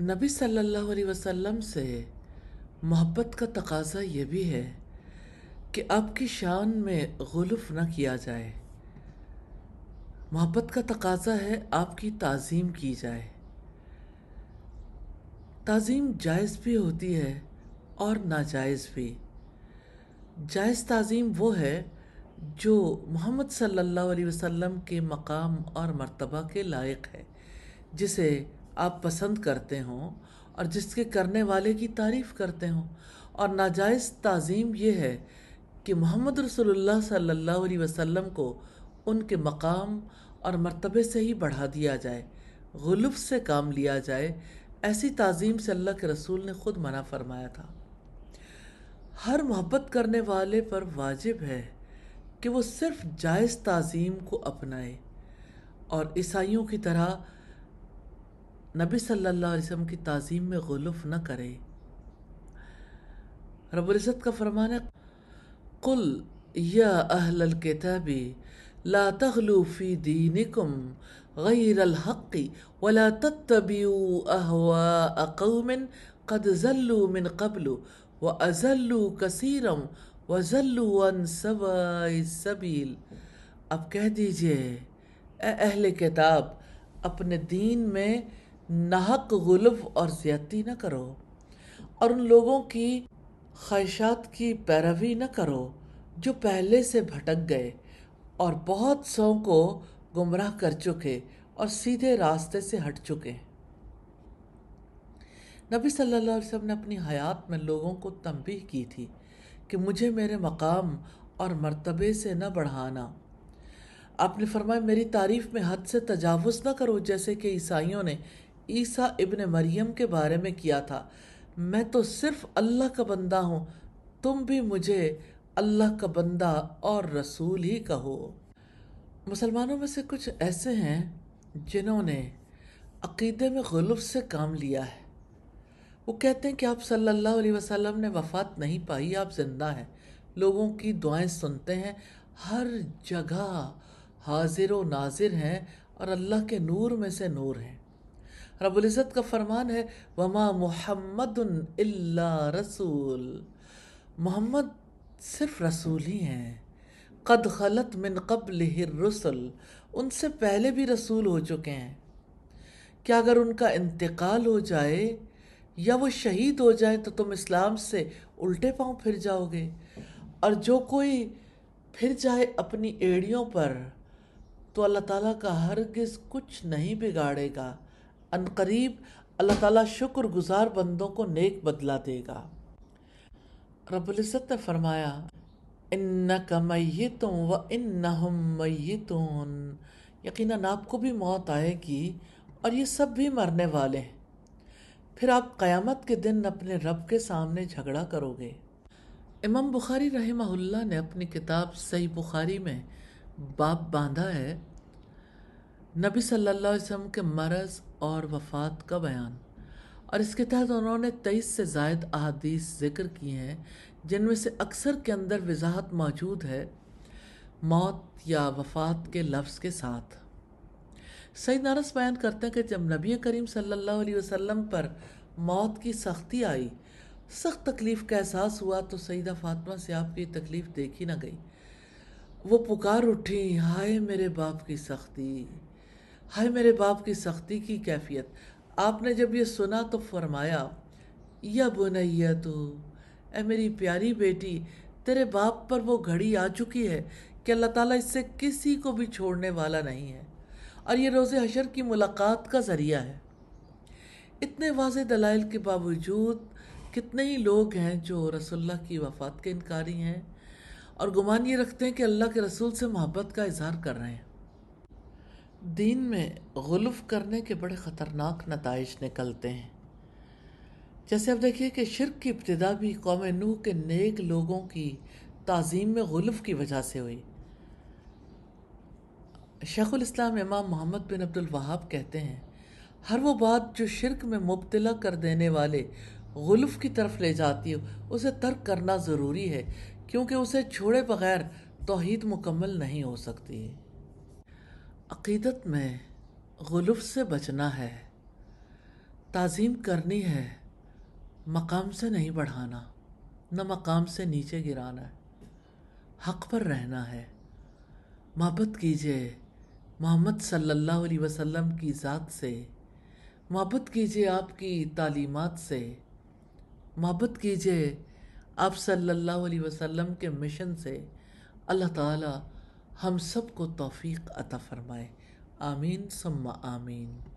نبی صلی اللہ علیہ وسلم سے محبت کا تقاضا یہ بھی ہے کہ آپ کی شان میں غلف نہ کیا جائے۔ محبت کا تقاضا ہے آپ کی تعظیم کی جائے۔ تعظیم جائز بھی ہوتی ہے اور ناجائز بھی۔ جائز تعظیم وہ ہے جو محمد صلی اللہ علیہ وسلم کے مقام اور مرتبہ کے لائق ہے، جسے آپ پسند کرتے ہوں اور جس کے کرنے والے کی تعریف کرتے ہوں۔ اور ناجائز تعظیم یہ ہے کہ محمد رسول اللہ صلی اللہ علیہ وسلم کو ان کے مقام اور مرتبے سے ہی بڑھا دیا جائے غلف سے کام لیا جائے، ایسی تعظیم سے اللہ کے رسول نے خود منع فرمایا تھا۔ ہر محبت کرنے والے پر واجب ہے کہ وہ صرف جائز تعظیم کو اپنائے اور عیسائیوں کی طرح نبی صلی اللہ علیہ وسلم کی تعظیم میں غلف نہ کرے۔ رب العزت کا فرمان ہے، قل یا اہل الكتاب لا تغلو فی دینکم غیر الحق ولا تتبعوا اہواء قوم قد ذلوا من قبل وازلوا کثیرا وزلوا عن سواء السبیل اب کہہ دیجیے، اے اہل کتاب، اپنے دین میں ناحق غلف اور زیادتی نہ کرو اور ان لوگوں کی خواہشات کی پیروی نہ کرو جو پہلے سے بھٹک گئے اور بہت سو کو گمراہ کر چکے اور سیدھے راستے سے ہٹ چکے۔ نبی صلی اللہ علیہ وسلم نے اپنی حیات میں لوگوں کو تنبیہ کی تھی کہ مجھے میرے مقام اور مرتبے سے نہ بڑھانا۔ آپ نے فرمایا، میری تعریف میں حد سے تجاوز نہ کرو، جیسے کہ عیسائیوں نے عیسیٰ ابن مریم کے بارے میں کیا تھا۔ میں تو صرف اللہ کا بندہ ہوں، تم بھی مجھے اللہ کا بندہ اور رسول ہی کہو۔ مسلمانوں میں سے کچھ ایسے ہیں جنہوں نے عقیدے میں غلف سے کام لیا ہے۔ وہ کہتے ہیں کہ آپ صلی اللہ علیہ وسلم نے وفات نہیں پائی، آپ زندہ ہیں۔ لوگوں کی دعائیں سنتے ہیں، ہر جگہ حاضر و ناظر ہیں اور اللہ کے نور میں سے نور ہیں۔ رب العزت کا فرمان ہے، وما محمد اللہ رسول۔ محمد صرف رسول ہی ہیں۔ قد خلط من قبل الرسل۔ ان سے پہلے بھی رسول ہو چکے ہیں۔ کیا اگر ان کا انتقال ہو جائے یا وہ شہید ہو جائیں تو تم اسلام سے الٹے پاؤں پھر جاؤ گے۔ اور جو کوئی پھر جائے اپنی ایڑیوں پر تو اللہ تعالیٰ کا ہرگز کچھ نہیں بگاڑے گا۔ ان قریب اللہ تعالیٰ شکر گزار بندوں کو نیک بدلا دے گا۔ رب العزت نے فرمایا انکا میتون و انہم میتون یقیناً آپ کو بھی موت آئے گی اور یہ سب بھی مرنے والے ہیں۔ پھر آپ قیامت کے دن اپنے رب کے سامنے جھگڑا کرو گے۔ امام بخاری رحمہ اللہ نے اپنی کتاب صحیح بخاری میں باب باندھا ہے، نبی صلی اللہ علیہ وسلم کے مرض اور وفات کا بیان۔ اور اس کے تحت انہوں نے تیئیس سے زائد احادیث ذکر کی ہیں، جن میں سے اکثر کے اندر وضاحت موجود ہے موت یا وفات کے لفظ کے ساتھ۔ سید نارس بیان کرتے ہیں کہ جب نبی کریم صلی اللہ علیہ وسلم پر موت کی سختی آئی، سخت تکلیف کا احساس ہوا تو سیدہ فاطمہ سے آپ کی تکلیف دیکھی نہ گئی۔ وہ پکار اٹھی ہائے میرے باپ کی سختی۔ ہائے میرے باپ کی سختی کی کیفیت۔ آپ نے جب یہ سنا تو فرمایا، یا بنیا تو، اے میری پیاری بیٹی، تیرے باپ پر وہ گھڑی آ چکی ہے کہ اللہ تعالیٰ اس سے کسی کو بھی چھوڑنے والا نہیں ہے۔ اور یہ روز حشر کی ملاقات کا ذریعہ ہے۔ اتنے واضح دلائل کے باوجود کتنے ہی لوگ ہیں جو رسول اللہ کی وفات کے انکاری ہیں اور گمان یہ رکھتے ہیں کہ اللہ کے رسول سے محبت کا اظہار کر رہے ہیں۔ دین میں غلف کرنے کے بڑے خطرناک نتائج نکلتے ہیں۔ جیسے اب دیکھیے کہ شرک کی ابتدا بھی قوم نوح کے نیک لوگوں کی تعظیم میں غلف کی وجہ سے ہوئی۔ شیخ الاسلام امام محمد بن عبد الوہاب کہتے ہیں، ہر وہ بات جو شرک میں مبتلا کر دینے والے غلف کی طرف لے جاتی ہو، اسے ترک کرنا ضروری ہے، کیونکہ اسے چھوڑے بغیر توحید مکمل نہیں ہو سکتی۔ ہے عقیدت میں غلف سے بچنا ہے، تعظیم کرنی ہے، مقام سے نہیں بڑھانا، نہ مقام سے نیچے گرانا ہے، حق پر رہنا ہے۔ محبت کیجیے محمد صلی اللہ علیہ وسلم کی ذات سے، محبت کیجیے آپ کی تعلیمات سے۔ محبت کیجیے آپ صلی اللہ علیہ وسلم کے مشن سے۔ اللہ تعالی ہم سب کو توفیق عطا فرمائے۔ آمین ثم آمین۔